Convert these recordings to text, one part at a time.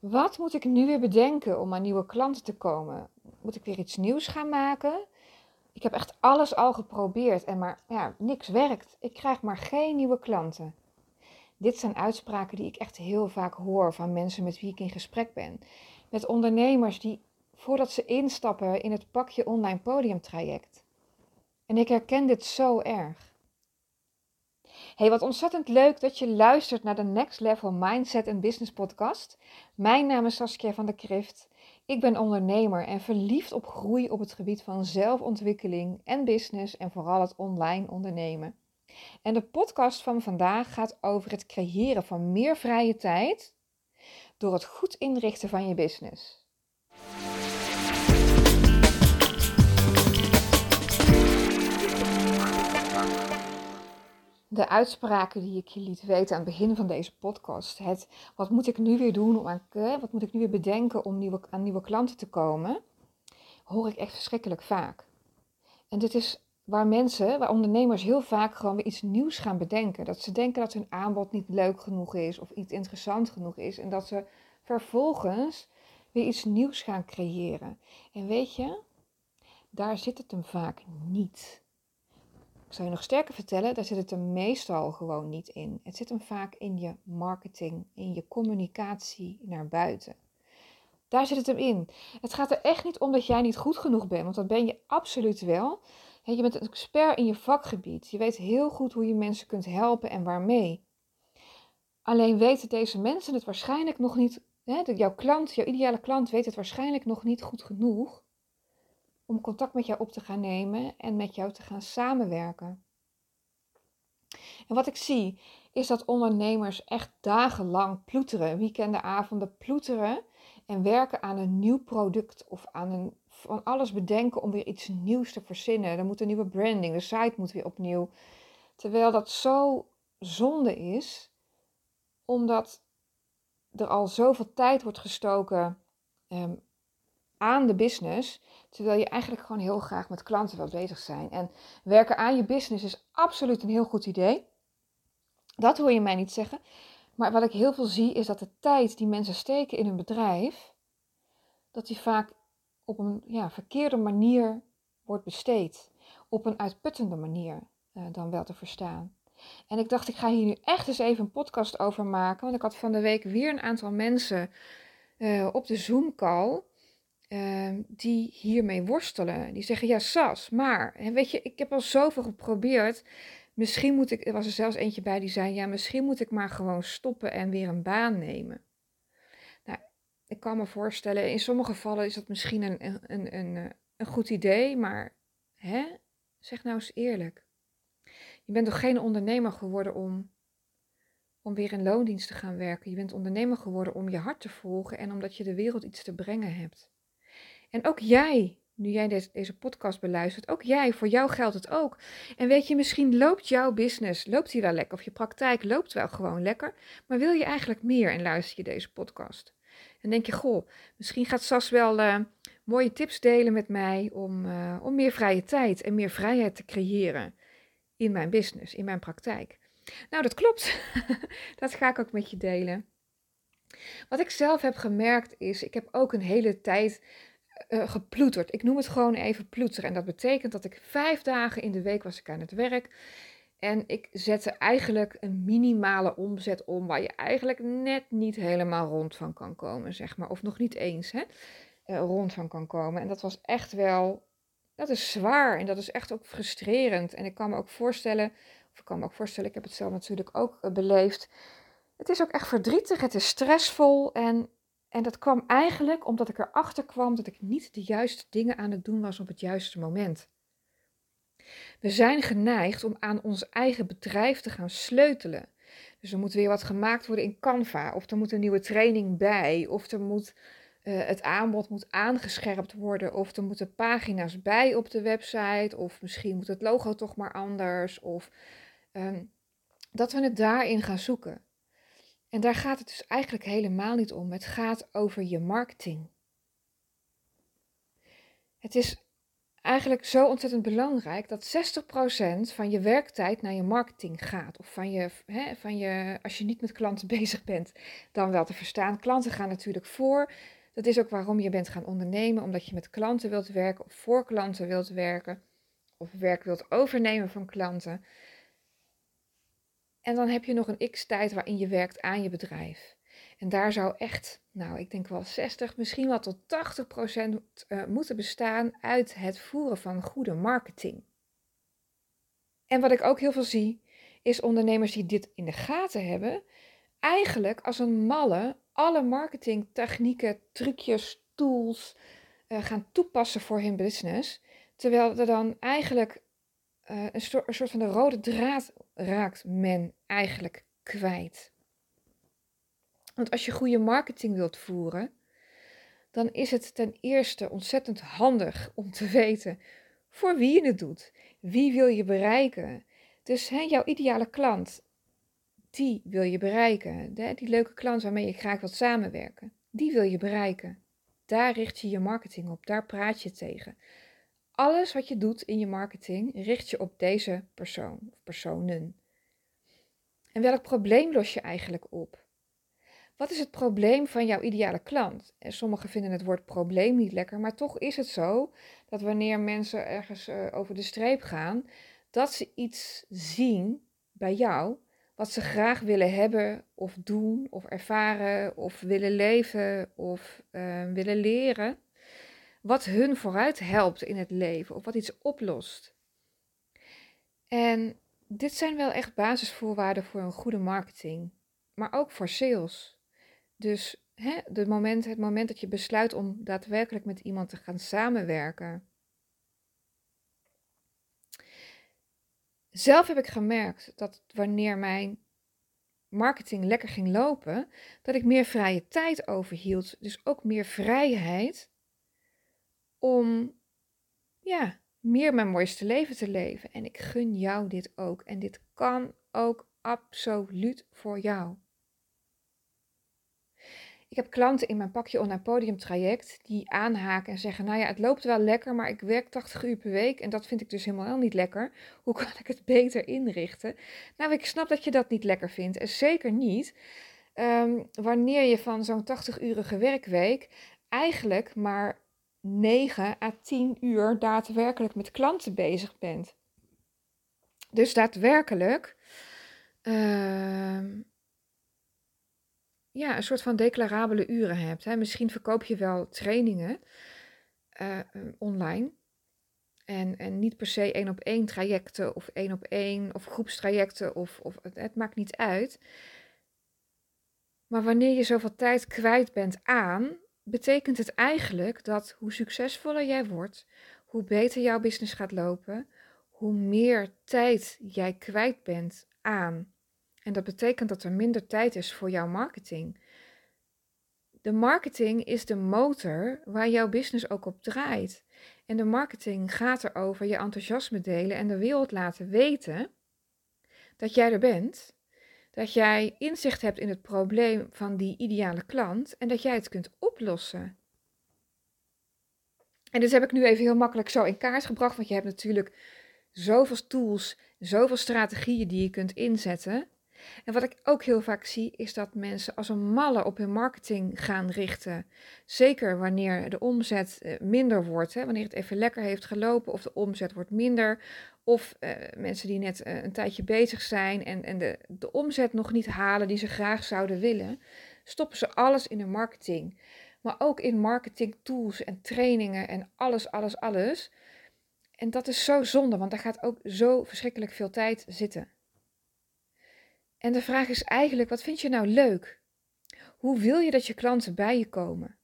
Wat moet ik nu weer bedenken om aan nieuwe klanten te komen? Moet ik weer iets nieuws gaan maken? Ik heb echt alles al geprobeerd en maar ja, niks werkt. Ik krijg maar geen nieuwe klanten. Dit zijn uitspraken die ik echt heel vaak hoor van mensen met wie ik in gesprek ben. Met ondernemers die voordat ze instappen in het pakje online podiumtraject. En ik herken dit zo erg. Hey, wat ontzettend leuk dat je luistert naar de Next Level Mindset en Business podcast. Mijn naam is Saskia van der Krift. Ik ben ondernemer en verliefd op groei op het gebied van zelfontwikkeling en business en vooral het online ondernemen. En de podcast van vandaag gaat over het creëren van meer vrije tijd door het goed inrichten van je business. De uitspraken die ik je liet weten aan het begin van deze podcast. Het, wat moet ik nu weer doen om aan, wat moet ik nu weer bedenken om nieuwe, aan nieuwe klanten te komen, hoor ik echt verschrikkelijk vaak. En dit is waar mensen, waar ondernemers heel vaak gewoon weer iets nieuws gaan bedenken. Dat ze denken dat hun aanbod niet leuk genoeg is of iets interessant genoeg is. En dat ze vervolgens weer iets nieuws gaan creëren. En weet je, daar zit het hem vaak niet. Ik zou je nog sterker vertellen, daar zit het er meestal gewoon niet in. Het zit hem vaak in je marketing, in je communicatie naar buiten. Daar zit het hem in. Het gaat er echt niet om dat jij niet goed genoeg bent, want dat ben je absoluut wel. Je bent een expert in je vakgebied. Je weet heel goed hoe je mensen kunt helpen en waarmee. Alleen weten deze mensen het waarschijnlijk nog niet. Jouw klant, jouw ideale klant weet het waarschijnlijk nog niet goed genoeg om contact met jou op te gaan nemen en met jou te gaan samenwerken. En wat ik zie is dat ondernemers echt dagenlang ploeteren, weekendavonden ploeteren en werken aan een nieuw product of aan een, van alles bedenken om weer iets nieuws te verzinnen. Er moet een nieuwe branding, de site moet weer opnieuw. Terwijl dat zo zonde is, omdat er al zoveel tijd wordt gestoken ehm, aan de business, terwijl je eigenlijk gewoon heel graag met klanten wil bezig zijn. En werken aan je business is absoluut een heel goed idee. Dat hoor je mij niet zeggen. Maar wat ik heel veel zie is dat de tijd die mensen steken in hun bedrijf, dat die vaak op een ja, verkeerde manier wordt besteed. Op een uitputtende manier uh, dan wel te verstaan. En ik dacht, ik ga hier nu echt eens even een podcast over maken. Want ik had van de week weer een aantal mensen uh, op de Zoom-call. Ehm, die hiermee worstelen. Die zeggen, ja Sas, maar, weet je, ik heb al zoveel geprobeerd. Misschien moet ik, er was er zelfs eentje bij die zei, ja, misschien moet ik maar gewoon stoppen en weer een baan nemen. Nou, ik kan me voorstellen, in sommige gevallen is dat misschien een, een, een, een, eh, goed idee, maar hè, zeg nou eens eerlijk. Je bent toch geen ondernemer geworden om, om weer in loondienst te gaan werken. Je bent ondernemer geworden om je hart te volgen en omdat je de wereld iets te brengen hebt. En ook jij, nu jij deze, podcast beluistert, ook jij, voor jou geldt het ook. En weet je, misschien loopt jouw business, loopt die wel lekker, of je praktijk loopt wel gewoon lekker, maar wil je eigenlijk meer en luister je deze podcast? En denk je, goh, misschien gaat Sas wel uh, mooie tips delen met mij om, uh, om meer vrije tijd en meer vrijheid te creëren in mijn business, in mijn praktijk. Nou, dat klopt. dat ga ik ook met je delen. Wat ik zelf heb gemerkt is, ik heb ook een hele tijd uh, geploeterd. Ik noem het gewoon even ploeteren. En dat betekent dat ik vijf dagen in de week was ik aan het werk. En ik zette eigenlijk een minimale omzet om waar je eigenlijk net niet helemaal rond van kan komen, zeg maar. Of nog niet eens hè, uh, rond van kan komen. En dat was echt wel, dat is zwaar en dat is echt ook frustrerend. En ik kan me ook voorstellen, of ik kan me ook voorstellen, ik heb het zelf natuurlijk ook uh, beleefd. Het is ook echt verdrietig, het is stressvol en en dat kwam eigenlijk omdat ik erachter kwam dat ik niet de juiste dingen aan het doen was op het juiste moment. We zijn geneigd om aan ons eigen bedrijf te gaan sleutelen. Dus er moet weer wat gemaakt worden in Canva, of er moet een nieuwe training bij, of er moet, uh, het aanbod moet aangescherpt worden, of er moeten pagina's bij op de website, of misschien moet het logo toch maar anders, of um, dat we het daarin gaan zoeken. En daar gaat het dus eigenlijk helemaal niet om. Het gaat over je marketing. Het is eigenlijk zo ontzettend belangrijk dat 60% van je werktijd naar je marketing gaat. Of van je, hè, van je, als je niet met klanten bezig bent, dan wel te verstaan. Klanten gaan natuurlijk voor. Dat is ook waarom je bent gaan ondernemen, omdat je met klanten wilt werken of voor klanten wilt werken. Of werk wilt overnemen van klanten. En dan heb je nog een x tijd waarin je werkt aan je bedrijf. En daar zou echt, nou, ik denk wel 60, misschien wel tot 80 procent uh, moeten bestaan uit het voeren van goede marketing. En wat ik ook heel veel zie, is ondernemers die dit in de gaten hebben, eigenlijk als een malle alle marketingtechnieken, trucjes, tools uh, gaan toepassen voor hun business. Terwijl er dan eigenlijk een, een soort van de rode draad raakt men eigenlijk kwijt. Want als je goede marketing wilt voeren, dan is het ten eerste ontzettend handig om te weten voor wie je het doet. Wie wil je bereiken? Dus hè, jouw ideale klant, die wil je bereiken. Die leuke klant waarmee je graag wilt samenwerken, die wil je bereiken. Daar richt je je marketing op, daar praat je tegen. Alles wat je doet in je marketing richt je op deze persoon of personen. En welk probleem los je eigenlijk op? Wat is het probleem van jouw ideale klant? En sommigen vinden het woord probleem niet lekker, maar toch is het zo dat wanneer mensen ergens uh, over de streep gaan, dat ze iets zien bij jou wat ze graag willen hebben of doen of ervaren of willen leven of uh, willen leren. Wat hun vooruit helpt in het leven of wat iets oplost. En dit zijn wel echt basisvoorwaarden voor een goede marketing, maar ook voor sales. Dus hè, moment, het moment dat je besluit om daadwerkelijk met iemand te gaan samenwerken. Zelf heb ik gemerkt dat wanneer mijn marketing lekker ging lopen, dat ik meer vrije tijd overhield. Dus ook meer vrijheid om ja, meer mijn mooiste leven te leven. En ik gun jou dit ook. En dit kan ook absoluut voor jou. Ik heb klanten in mijn pakje online podium traject die aanhaken en zeggen: Nou ja, het loopt wel lekker, maar ik werk 80 uur per week en dat vind ik dus helemaal niet lekker. Hoe kan ik het beter inrichten? Nou, ik snap dat je dat niet lekker vindt en zeker niet um, wanneer je van zo'n 80-urige werkweek eigenlijk maar 9 à 10 uur daadwerkelijk met klanten bezig bent. Dus daadwerkelijk. Uh, ja, een soort van declarabele uren hebt. Hè. Misschien verkoop je wel trainingen uh, online. En, en niet per se één op één trajecten of één op één of groepstrajecten of, of het maakt niet uit. Maar wanneer je zoveel tijd kwijt bent aan, betekent het eigenlijk dat hoe succesvoller jij wordt, hoe beter jouw business gaat lopen, hoe meer tijd jij kwijt bent aan en dat betekent dat er minder tijd is voor jouw marketing. De marketing is de motor waar jouw business ook op draait. En de marketing gaat erover je enthousiasme delen en de wereld laten weten dat jij er bent. Dat jij inzicht hebt in het probleem van die ideale klant en dat jij het kunt oplossen. En dit heb ik nu even heel makkelijk zo in kaart gebracht, want je hebt natuurlijk zoveel tools, zoveel strategieën die je kunt inzetten. En wat ik ook heel vaak zie, is dat mensen als een malle op hun marketing gaan richten. Zeker wanneer de omzet eh, minder wordt, hè, wanneer het even lekker heeft gelopen of de omzet wordt minder. Of uh, mensen die net uh, een tijdje bezig zijn en, en de, de omzet nog niet halen die ze graag zouden willen, stoppen ze alles in hun marketing. Maar ook in marketing tools en trainingen en alles, alles, alles. En dat is zo zonde, want daar gaat ook zo verschrikkelijk veel tijd zitten. En de vraag is eigenlijk, wat vind je nou leuk? Hoe wil je dat je klanten bij je komen?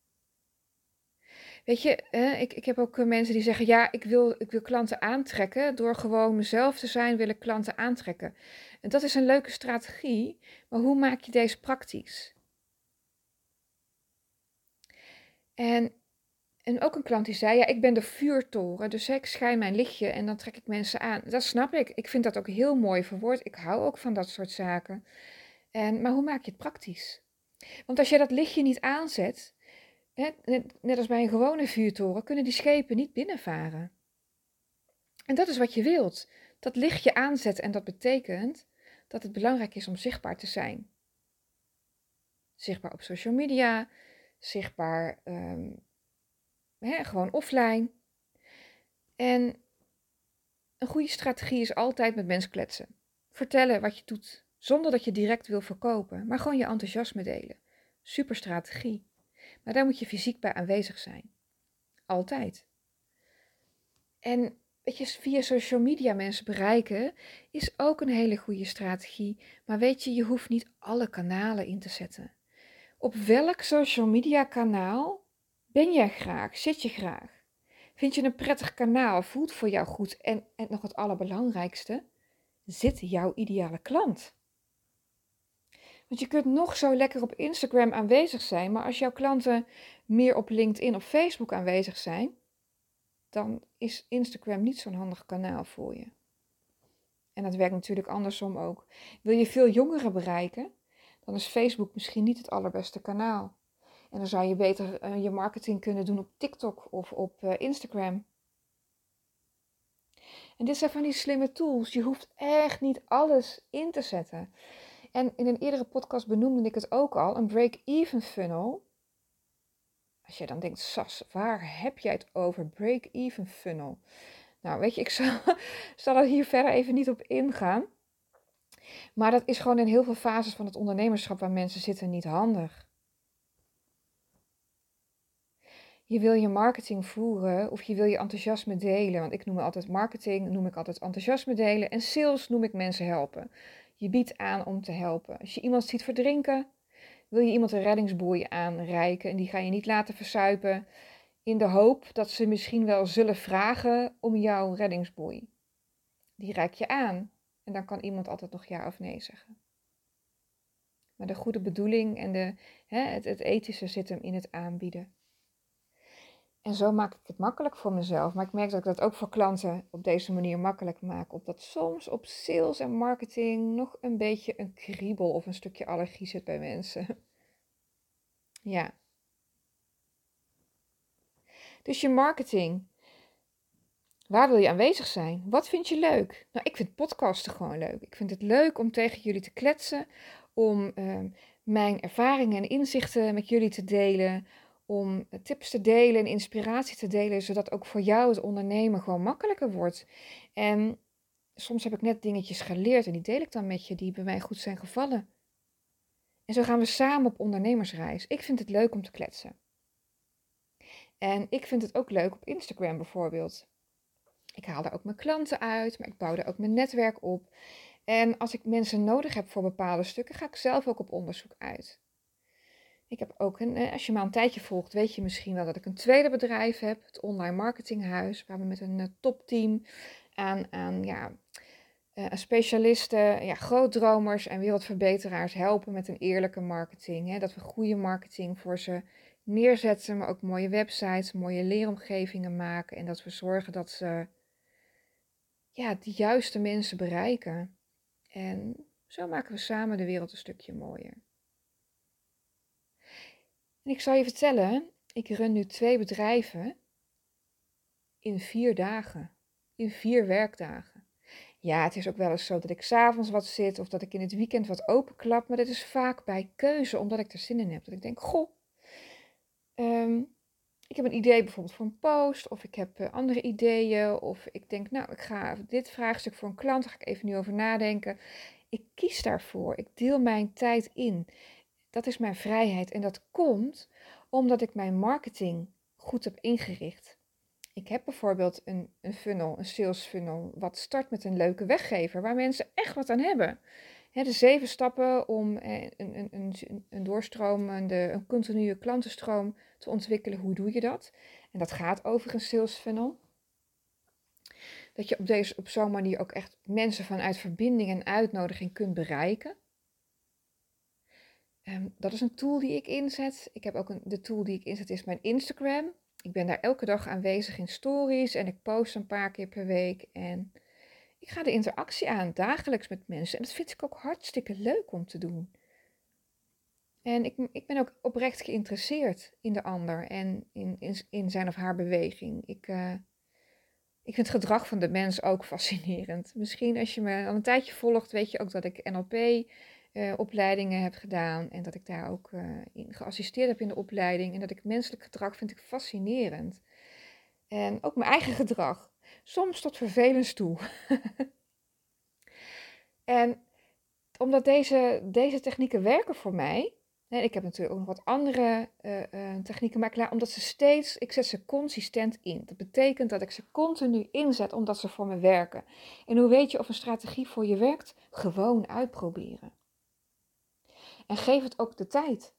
Weet je, ik, ik heb ook mensen die zeggen, ja, ik wil, ik wil klanten aantrekken. Door gewoon mezelf te zijn, wil ik klanten aantrekken. En dat is een leuke strategie, maar hoe maak je deze praktisch? En en ook een klant die zei, ja, ik ben de vuurtoren, dus ik schijn mijn lichtje en dan trek ik mensen aan. Dat snap ik. Ik vind dat ook heel mooi verwoord. Ik hou ook van dat soort zaken. En, maar hoe maak je het praktisch? Want als je dat lichtje niet aanzet, net als bij een gewone vuurtoren, kunnen die schepen niet binnenvaren. En dat is wat je wilt. Dat lichtje aanzet en dat betekent dat het belangrijk is om zichtbaar te zijn. Zichtbaar op social media, zichtbaar ehm, hè, gewoon offline. En een goede strategie is altijd met mensen kletsen. Vertellen wat je doet, zonder dat je direct wil verkopen, maar gewoon je enthousiasme delen. Super strategie. Maar daar moet je fysiek bij aanwezig zijn. Altijd. En weet je, via social media mensen bereiken is ook een hele goede strategie. Maar weet je, je hoeft niet alle kanalen in te zetten. Op welk social media kanaal ben jij graag? Zit je graag? Vind je een prettig kanaal? Voelt voor jou goed? En, en nog het allerbelangrijkste, zit jouw ideale klant? Want je kunt nog zo lekker op Instagram aanwezig zijn, maar als jouw klanten meer op LinkedIn of Facebook aanwezig zijn, dan is Instagram niet zo'n handig kanaal voor je. En dat werkt natuurlijk andersom ook. Wil je veel jongeren bereiken, dan is Facebook misschien niet het allerbeste kanaal. En dan zou je beter uh, je marketing kunnen doen op TikTok of op uh, Instagram. En dit zijn van die slimme tools. Je hoeft echt niet alles in te zetten. En in een eerdere podcast benoemde ik het ook al, een break-even funnel. Als je dan denkt, Sas, waar heb jij het over? Break-even funnel. Nou, weet je, ik zal, zal er hier verder even niet op ingaan. Maar dat is gewoon in heel veel fases van het ondernemerschap waar mensen zitten niet handig. Je wil je marketing voeren of je wil je enthousiasme delen. Want ik noem altijd marketing, noem ik altijd enthousiasme delen. En sales noem ik mensen helpen. Je biedt aan om te helpen. Als je iemand ziet verdrinken, wil je iemand een reddingsboei aanreiken. En die ga je niet laten versuipen in de hoop dat ze misschien wel zullen vragen om jouw reddingsboei. Die reik je aan. En dan kan iemand altijd nog ja of nee zeggen. Maar de goede bedoeling en de, hè, het, het ethische zit hem in het aanbieden. En zo maak ik het makkelijk voor mezelf. Maar ik merk dat ik dat ook voor klanten op deze manier makkelijk maak. Omdat soms op sales en marketing nog een beetje een kriebel of een stukje allergie zit bij mensen. Ja. Dus je marketing. Waar wil je aanwezig zijn? Wat vind je leuk? Nou, ik vind podcasten gewoon leuk. Ik vind het leuk om tegen jullie te kletsen, om ehm, mijn ervaringen en inzichten met jullie te delen, om tips te delen en inspiratie te delen, zodat ook voor jou het ondernemen gewoon makkelijker wordt. En soms heb ik net dingetjes geleerd en die deel ik dan met je, die bij mij goed zijn gevallen. En zo gaan we samen op ondernemersreis. Ik vind het leuk om te kletsen. En ik vind het ook leuk op Instagram bijvoorbeeld. Ik haal daar ook mijn klanten uit, maar ik bouw daar ook mijn netwerk op. En als ik mensen nodig heb voor bepaalde stukken, ga ik zelf ook op onderzoek uit. Ik heb ook een, eh, als je me een tijdje volgt, weet je misschien wel dat ik een tweede bedrijf heb, het Online Marketinghuis, waar we met een eh, topteam aan, aan ja, uh, specialisten, ja, grootdromers en wereldverbeteraars helpen met een eerlijke marketing. Hè? Dat we goede marketing voor ze neerzetten, maar ook mooie websites, mooie leeromgevingen maken en dat we zorgen dat ze ja, de juiste mensen bereiken. En zo maken we samen de wereld een stukje mooier. En ik zal je vertellen, ik run nu twee bedrijven in vier dagen, in vier werkdagen. Ja, het is ook wel eens zo dat ik s'avonds wat zit of dat ik in het weekend wat openklap, maar dat is vaak bij keuze omdat ik er zin in heb. Dat ik denk, goh, ehm, ik heb een idee bijvoorbeeld voor een post of ik heb eh, andere ideeën of ik denk, nou, ik ga dit vraagstuk voor een klant, daar ga ik even nu over nadenken. Ik kies daarvoor, ik deel mijn tijd in. Dat is mijn vrijheid en dat komt omdat ik mijn marketing goed heb ingericht. Ik heb bijvoorbeeld een, een funnel, een sales funnel, wat start met een leuke weggever waar mensen echt wat aan hebben. de zeven stappen om eh, een, een, een, een doorstromende, een continue klantenstroom te ontwikkelen. Hoe doe je dat? En dat gaat over een sales funnel. Dat je op, deze, op zo'n manier ook echt mensen vanuit verbinding en uitnodiging kunt bereiken. Um, dat is een tool die ik inzet. Ik heb ook een, de tool die ik inzet is mijn Instagram. Ik ben daar elke dag aanwezig in stories en ik post een paar keer per week. En ik ga de interactie aan dagelijks met mensen. En dat vind ik ook hartstikke leuk om te doen. En ik, ik ben ook oprecht geïnteresseerd in de ander en in, in, in zijn of haar beweging. Ik, uh, Ik vind het gedrag van de mens ook fascinerend. Misschien als je me al een tijdje volgt, weet je ook dat ik Eh, heb gedaan. En dat ik daar ook uh, in geassisteerd heb in de opleiding. En dat ik menselijk gedrag vind ik fascinerend. En ook mijn eigen gedrag. Soms tot vervelens toe. en omdat deze, deze technieken werken voor mij, en ik heb natuurlijk ook nog wat andere uh, technieken, maar klaar, omdat ze steeds, ik zet ze consistent in. Dat betekent dat ik ze continu inzet omdat ze voor me werken. En hoe weet je of een strategie voor je werkt? Gewoon uitproberen. En geef het ook de tijd.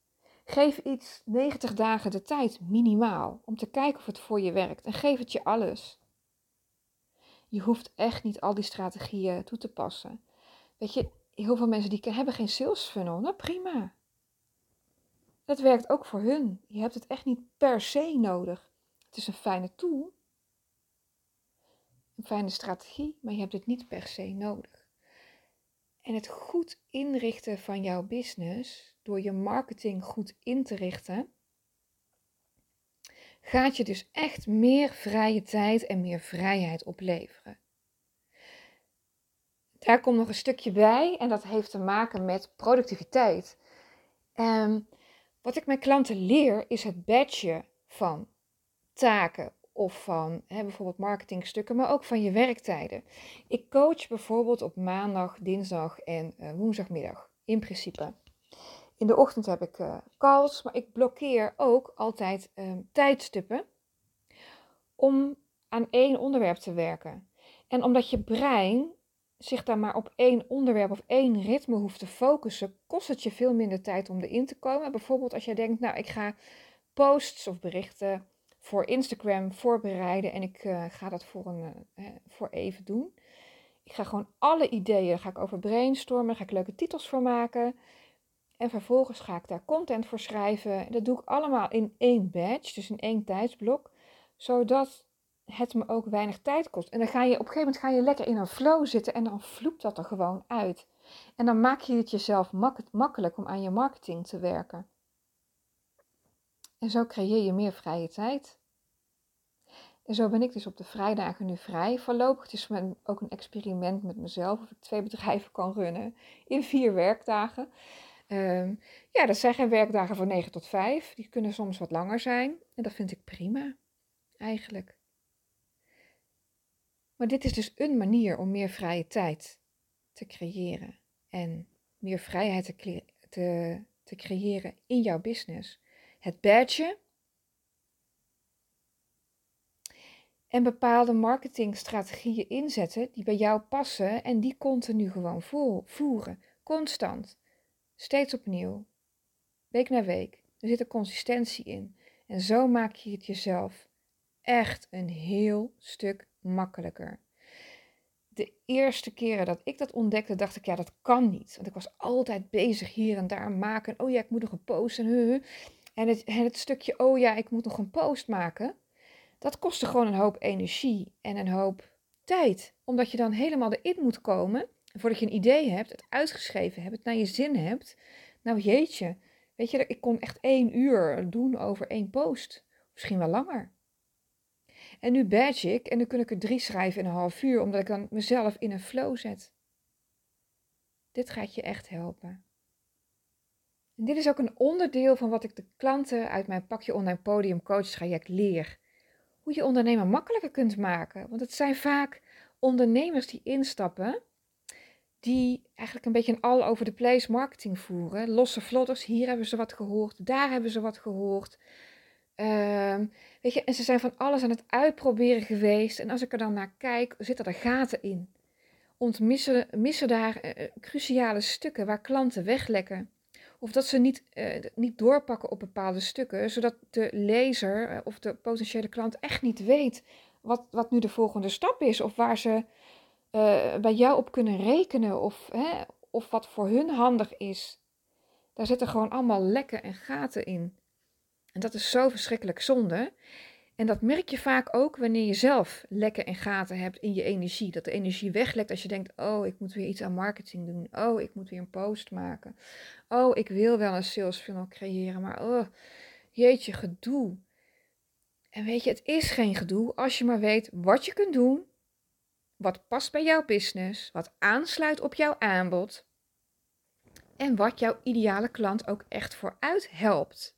Geef iets 90 dagen de tijd, minimaal, om te kijken of het voor je werkt. En geef het je alles. Je hoeft echt niet al die strategieën toe te passen. Weet je, heel veel mensen die hebben geen sales funnel. Nou, prima. Dat werkt ook voor hun. Je hebt het echt niet per se nodig. Het is een fijne tool, een fijne strategie, maar je hebt het niet per se nodig. En het goed inrichten van jouw business, door je marketing goed in te richten, gaat je dus echt meer vrije tijd en meer vrijheid opleveren. Daar komt nog een stukje bij en dat heeft te maken met productiviteit. Um, wat ik mijn klanten leer is het badgen van taken of van hè, bijvoorbeeld marketingstukken, maar ook van je werktijden. Ik coach bijvoorbeeld op maandag, dinsdag en uh, woensdagmiddag in principe. In de ochtend heb ik uh, calls, maar ik blokkeer ook altijd uh, tijdstippen om aan één onderwerp te werken. En omdat je brein zich daar maar op één onderwerp of één ritme hoeft te focussen, kost het je veel minder tijd om erin te komen. Bijvoorbeeld als jij denkt, nou ik ga posts of berichten voor Instagram voorbereiden en ik uh, ga dat voor, een, uh, voor even doen. Ik ga gewoon alle ideeën, ga ik over brainstormen, ga ik leuke titels voor maken. En vervolgens ga ik daar content voor schrijven. Dat doe ik allemaal in één batch, dus in één tijdsblok. Zodat het me ook weinig tijd kost. En dan ga je op een gegeven moment ga je lekker in een flow zitten en dan vloept dat er gewoon uit. En dan maak je het jezelf mak makkelijk om aan je marketing te werken. En zo creëer je meer vrije tijd. En zo ben ik dus op de vrijdagen nu vrij. Voorlopig het is het ook een experiment met mezelf of ik twee bedrijven kan runnen in vier werkdagen. Ehm, ja, dat zijn geen werkdagen van 9 tot 5. Die kunnen soms wat langer zijn. En dat vind ik prima, eigenlijk. Maar dit is dus een manier om meer vrije tijd te creëren en meer vrijheid te, te, te creëren in jouw business. Het badge en bepaalde marketingstrategieën inzetten die bij jou passen en die continu gewoon voeren. Constant. Steeds opnieuw. Week na week. Er zit een consistentie in. En zo maak je het jezelf echt een heel stuk makkelijker. De eerste keren dat ik dat ontdekte, dacht ik, ja, dat kan niet. Want ik was altijd bezig hier en daar maken. Oh ja, ik moet nog een post en En het, en het stukje, oh ja, ik moet nog een post maken. Dat kostte gewoon een hoop energie en een hoop tijd. Omdat je dan helemaal erin moet komen. Voordat je een idee hebt, het uitgeschreven hebt, het naar je zin hebt. Nou jeetje, weet je, ik kon echt één uur doen over één post. Misschien wel langer. En nu badge ik en dan kun ik er drie schrijven in een half uur, omdat ik dan mezelf in een flow zet. Dit gaat je echt helpen. En dit is ook een onderdeel van wat ik de klanten uit mijn Pakje Online Podium Coach traject leer. Hoe je ondernemer makkelijker kunt maken. Want het zijn vaak ondernemers die instappen, die eigenlijk een beetje een all over the place marketing voeren. Losse vlotters, hier hebben ze wat gehoord, daar hebben ze wat gehoord. Ehm, weet je, en ze zijn van alles aan het uitproberen geweest. En als ik er dan naar kijk, zitten er gaten in. Ontmissen missen daar uh, cruciale stukken waar klanten weglekken. Of dat ze niet, uh, niet doorpakken op bepaalde stukken, zodat de lezer of de potentiële klant echt niet weet wat, wat nu de volgende stap is. Of waar ze bij jou op kunnen rekenen. Of, hè, of wat voor hun handig is. Daar zitten gewoon allemaal lekken en gaten in. En dat is zo verschrikkelijk zonde. En dat merk je vaak ook wanneer je zelf lekken en gaten hebt in je energie. Dat de energie weglekt als je denkt: Oh, ik moet weer iets aan marketing doen. Oh, ik moet weer een post maken. Oh, ik wil wel een sales funnel creëren, maar oh, jeetje, gedoe. En weet je, het is geen gedoe als je maar weet wat je kunt doen, wat past bij jouw business, wat aansluit op jouw aanbod en wat jouw ideale klant ook echt vooruit helpt.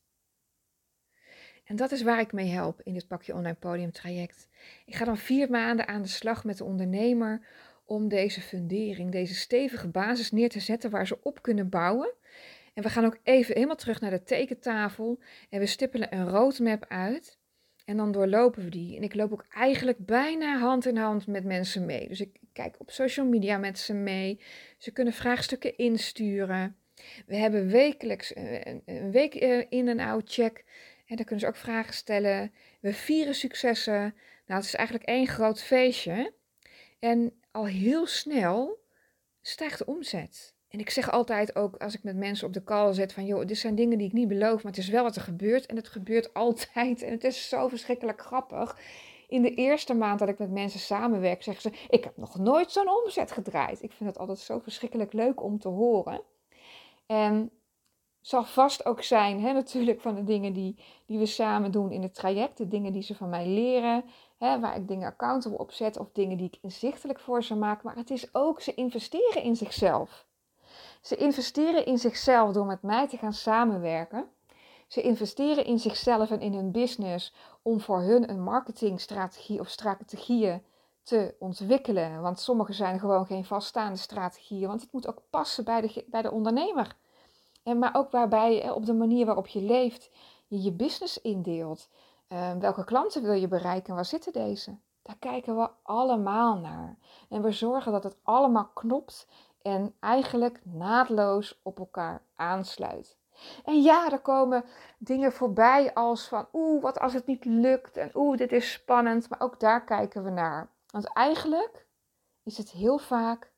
En dat is waar ik mee help in dit pakje online podium traject. Ik ga dan vier maanden aan de slag met de ondernemer om deze fundering, deze stevige basis neer te zetten waar ze op kunnen bouwen. En we gaan ook even helemaal terug naar de tekentafel en we stippelen een roadmap uit. En dan doorlopen we die. En ik loop ook eigenlijk bijna hand in hand met mensen mee. Dus ik kijk op social media met ze mee. Ze kunnen vraagstukken insturen. We hebben wekelijks eh, een week eh, in- en out check. En daar kunnen ze ook vragen stellen. We vieren successen. Nou, het is eigenlijk één groot feestje. En al heel snel stijgt de omzet. En ik zeg altijd ook als ik met mensen op de call zet van joh, dit zijn dingen die ik niet beloof, maar het is wel wat er gebeurt en het gebeurt altijd en het is zo verschrikkelijk grappig. In de eerste maand dat ik met mensen samenwerk, zeggen ze: Ik heb nog nooit zo'n omzet gedraaid. Ik vind het altijd zo verschrikkelijk leuk om te horen. En zal vast ook zijn, hè, natuurlijk, van de dingen die, die we samen doen in het traject. De dingen die ze van mij leren, hè, waar ik dingen accountable op zet of dingen die ik inzichtelijk voor ze maak. Maar het is ook, ze investeren in zichzelf. Ze investeren in zichzelf door met mij te gaan samenwerken. Ze investeren in zichzelf en in hun business om voor hun een marketingstrategie of strategieën te ontwikkelen. Want sommige zijn gewoon geen vaststaande strategieën, want het moet ook passen bij de, bij de ondernemer. En maar ook waarbij op de manier waarop je leeft, je je business indeelt. Uh, welke klanten wil je bereiken en waar zitten deze? Daar kijken we allemaal naar. En we zorgen dat het allemaal knopt en eigenlijk naadloos op elkaar aansluit. En ja, er komen dingen voorbij als van oeh, wat als het niet lukt en oeh, dit is spannend, maar ook daar kijken we naar. Want eigenlijk is het heel vaak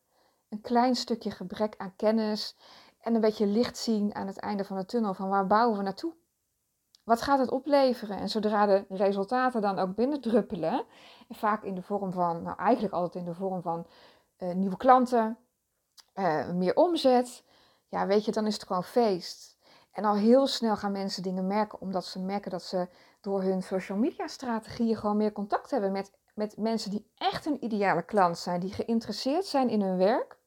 een klein stukje gebrek aan kennis en een beetje licht zien aan het einde van de tunnel van waar bouwen we naartoe? Wat gaat het opleveren? En zodra de resultaten dan ook binnendruppelen, en vaak in de vorm van, nou eigenlijk altijd in de vorm van uh, nieuwe klanten, uh, meer omzet, ja weet je, dan is het gewoon feest. En al heel snel gaan mensen dingen merken, omdat ze merken dat ze door hun social media strategieën gewoon meer contact hebben met, met mensen die echt een ideale klant zijn, die geïnteresseerd zijn in hun werk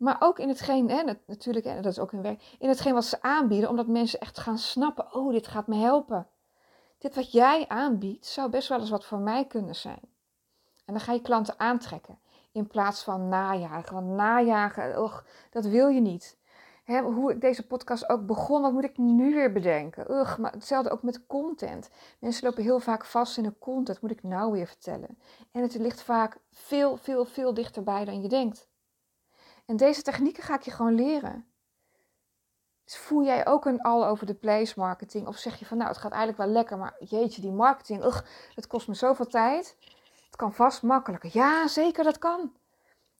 maar ook in hetgeen, hè, natuurlijk, dat is ook hun werk, in hetgeen wat ze aanbieden, omdat mensen echt gaan snappen, oh, dit gaat me helpen. Dit wat jij aanbiedt, zou best wel eens wat voor mij kunnen zijn. En dan ga je klanten aantrekken, in plaats van najagen. Want najagen, och, dat wil je niet. Hè, hoe ik deze podcast ook begon, wat moet ik nu weer bedenken? Ugh, maar hetzelfde ook met content. Mensen lopen heel vaak vast in een content, moet ik nou weer vertellen? En het ligt vaak veel, veel, veel dichterbij dan je denkt. En deze technieken ga ik je gewoon leren. Dus voel jij ook een all over the place marketing? Of zeg je van nou, het gaat eigenlijk wel lekker, maar jeetje, die marketing, ugh, het kost me zoveel tijd. Het kan vast makkelijker. Ja, zeker, dat kan.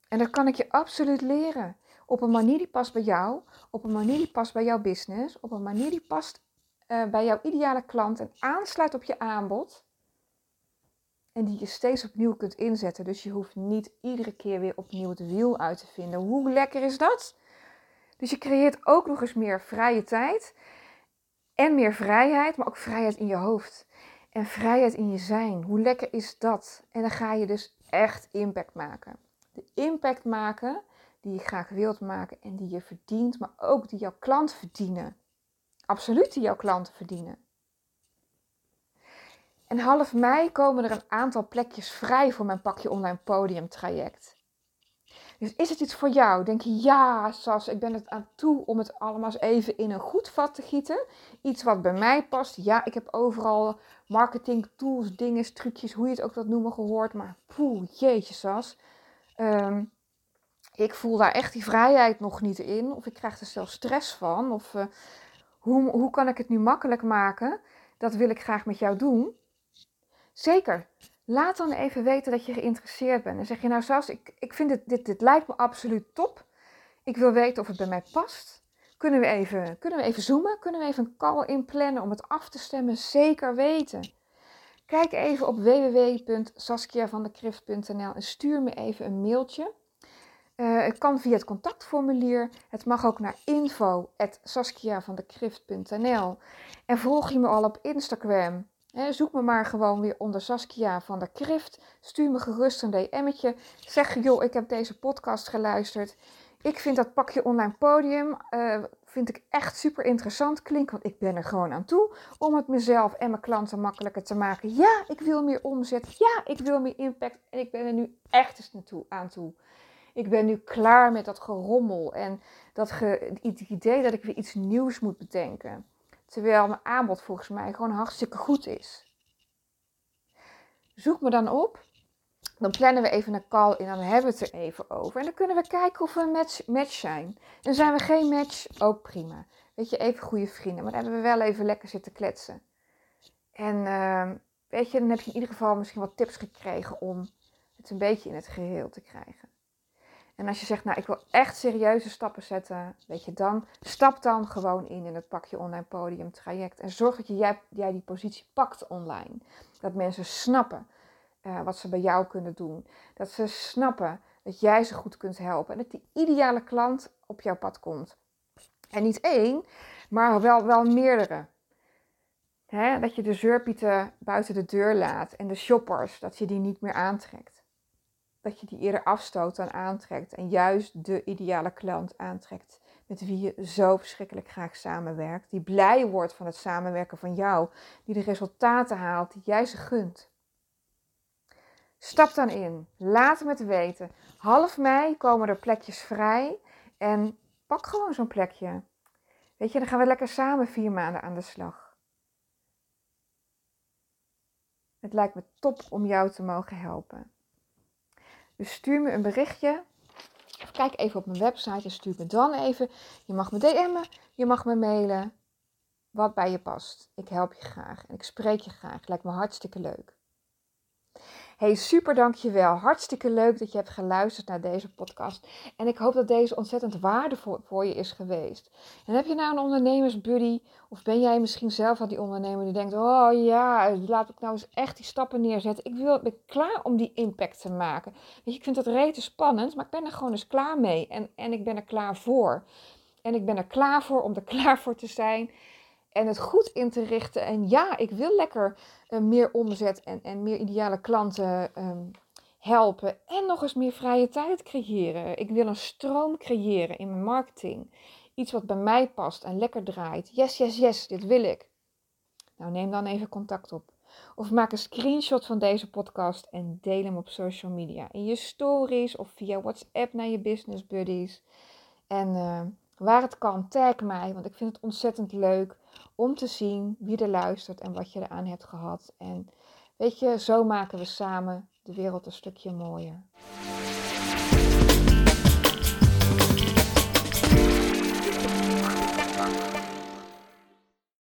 En dat kan ik je absoluut leren. Op een manier die past bij jou, op een manier die past bij jouw business, op een manier die past uh, bij jouw ideale klant en aansluit op je aanbod. En die je steeds opnieuw kunt inzetten. Dus je hoeft niet iedere keer weer opnieuw het wiel uit te vinden. Hoe lekker is dat? Dus je creëert ook nog eens meer vrije tijd. En meer vrijheid, maar ook vrijheid in je hoofd. En vrijheid in je zijn. Hoe lekker is dat? En dan ga je dus echt impact maken. De impact maken die je graag wilt maken en die je verdient, maar ook die jouw klanten verdienen. Absoluut die jouw klanten verdienen. En half mei komen er een aantal plekjes vrij voor mijn pakje online podium traject. Dus is het iets voor jou? Denk je, ja, Sas, ik ben het aan toe om het allemaal eens even in een goed vat te gieten. Iets wat bij mij past. Ja, ik heb overal marketing tools, dingen, trucjes, hoe je het ook wilt noemen, gehoord. Maar poeh, jeetje, Sas. Um, ik voel daar echt die vrijheid nog niet in. Of ik krijg er zelfs stress van. Of uh, hoe, hoe kan ik het nu makkelijk maken? Dat wil ik graag met jou doen. Zeker. Laat dan even weten dat je geïnteresseerd bent. En zeg je nou, Sas, ik, ik vind dit, dit, dit lijkt me absoluut top. Ik wil weten of het bij mij past. Kunnen we, even, kunnen we even zoomen? Kunnen we even een call inplannen om het af te stemmen? Zeker weten. Kijk even op www.saskiavandekrift.nl en stuur me even een mailtje. Uh, het kan via het contactformulier. Het mag ook naar info.saskiavandekrift.nl En volg je me al op Instagram zoek me maar gewoon weer onder Saskia van der Krift. Stuur me gerust een DM'tje. Zeg, joh, ik heb deze podcast geluisterd. Ik vind dat pakje online podium uh, vind ik echt super interessant klinken. Want ik ben er gewoon aan toe om het mezelf en mijn klanten makkelijker te maken. Ja, ik wil meer omzet. Ja, ik wil meer impact. En ik ben er nu echt eens naartoe, aan toe. Ik ben nu klaar met dat gerommel en dat ge, het idee dat ik weer iets nieuws moet bedenken. Terwijl mijn aanbod volgens mij gewoon hartstikke goed is. Zoek me dan op. Dan plannen we even een call in, dan hebben we het er even over. En dan kunnen we kijken of we een match, match zijn. En zijn we geen match, ook prima. Weet je, even goede vrienden. Maar dan hebben we wel even lekker zitten kletsen. En uh, weet je, dan heb je in ieder geval misschien wat tips gekregen om het een beetje in het geheel te krijgen. En als je zegt, nou ik wil echt serieuze stappen zetten, weet je, dan stap dan gewoon in in het pakje online podium traject. En zorg dat jij, jij die positie pakt online. Dat mensen snappen uh, wat ze bij jou kunnen doen. Dat ze snappen dat jij ze goed kunt helpen. En dat die ideale klant op jouw pad komt. En niet één, maar wel, wel meerdere. dat je de zeurpieten buiten de deur laat en de shoppers, dat je die niet meer aantrekt dat je die eerder afstoot dan aantrekt. En juist de ideale klant aantrekt met wie je zo verschrikkelijk graag samenwerkt. Die blij wordt van het samenwerken van jou. Die de resultaten haalt die jij ze gunt. Stap dan in. Laat het weten. Half mei komen er plekjes vrij. En pak gewoon zo'n plekje. Weet je, dan gaan we lekker samen vier maanden aan de slag. Het lijkt me top om jou te mogen helpen. Dus stuur me een berichtje. Of kijk even op mijn website en stuur me dan even. Je mag me DM'en, je mag me mailen. Wat bij je past. Ik help je graag en ik spreek je graag. Lijkt me hartstikke leuk. Hey, super dankjewel. Hartstikke leuk dat je hebt geluisterd naar deze podcast. En ik hoop dat deze ontzettend waardevol voor je is geweest. En heb je nou een ondernemersbuddy? Of ben jij misschien zelf al die ondernemer die denkt: Oh ja, laat ik nou eens echt die stappen neerzetten. Ik wil, ben klaar om die impact te maken. Weet je, ik vind dat rete spannend, maar ik ben er gewoon eens klaar mee. En, en ik ben er klaar voor. En ik ben er klaar voor om er klaar voor te zijn en het goed in te richten. En ja, ik wil lekker uh, meer omzet en, en meer ideale klanten um, helpen. En nog eens meer vrije tijd creëren. Ik wil een stroom creëren in mijn marketing. Iets wat bij mij past en lekker draait. Yes, yes, yes, dit wil ik. Nou, neem dan even contact op. Of maak een screenshot van deze podcast en deel hem op social media. In je stories of via WhatsApp naar je business buddies. En uh, waar het kan, tag mij, want ik vind het ontzettend leuk om te zien wie er luistert en wat je eraan hebt gehad. En weet je, zo maken we samen de wereld een stukje mooier.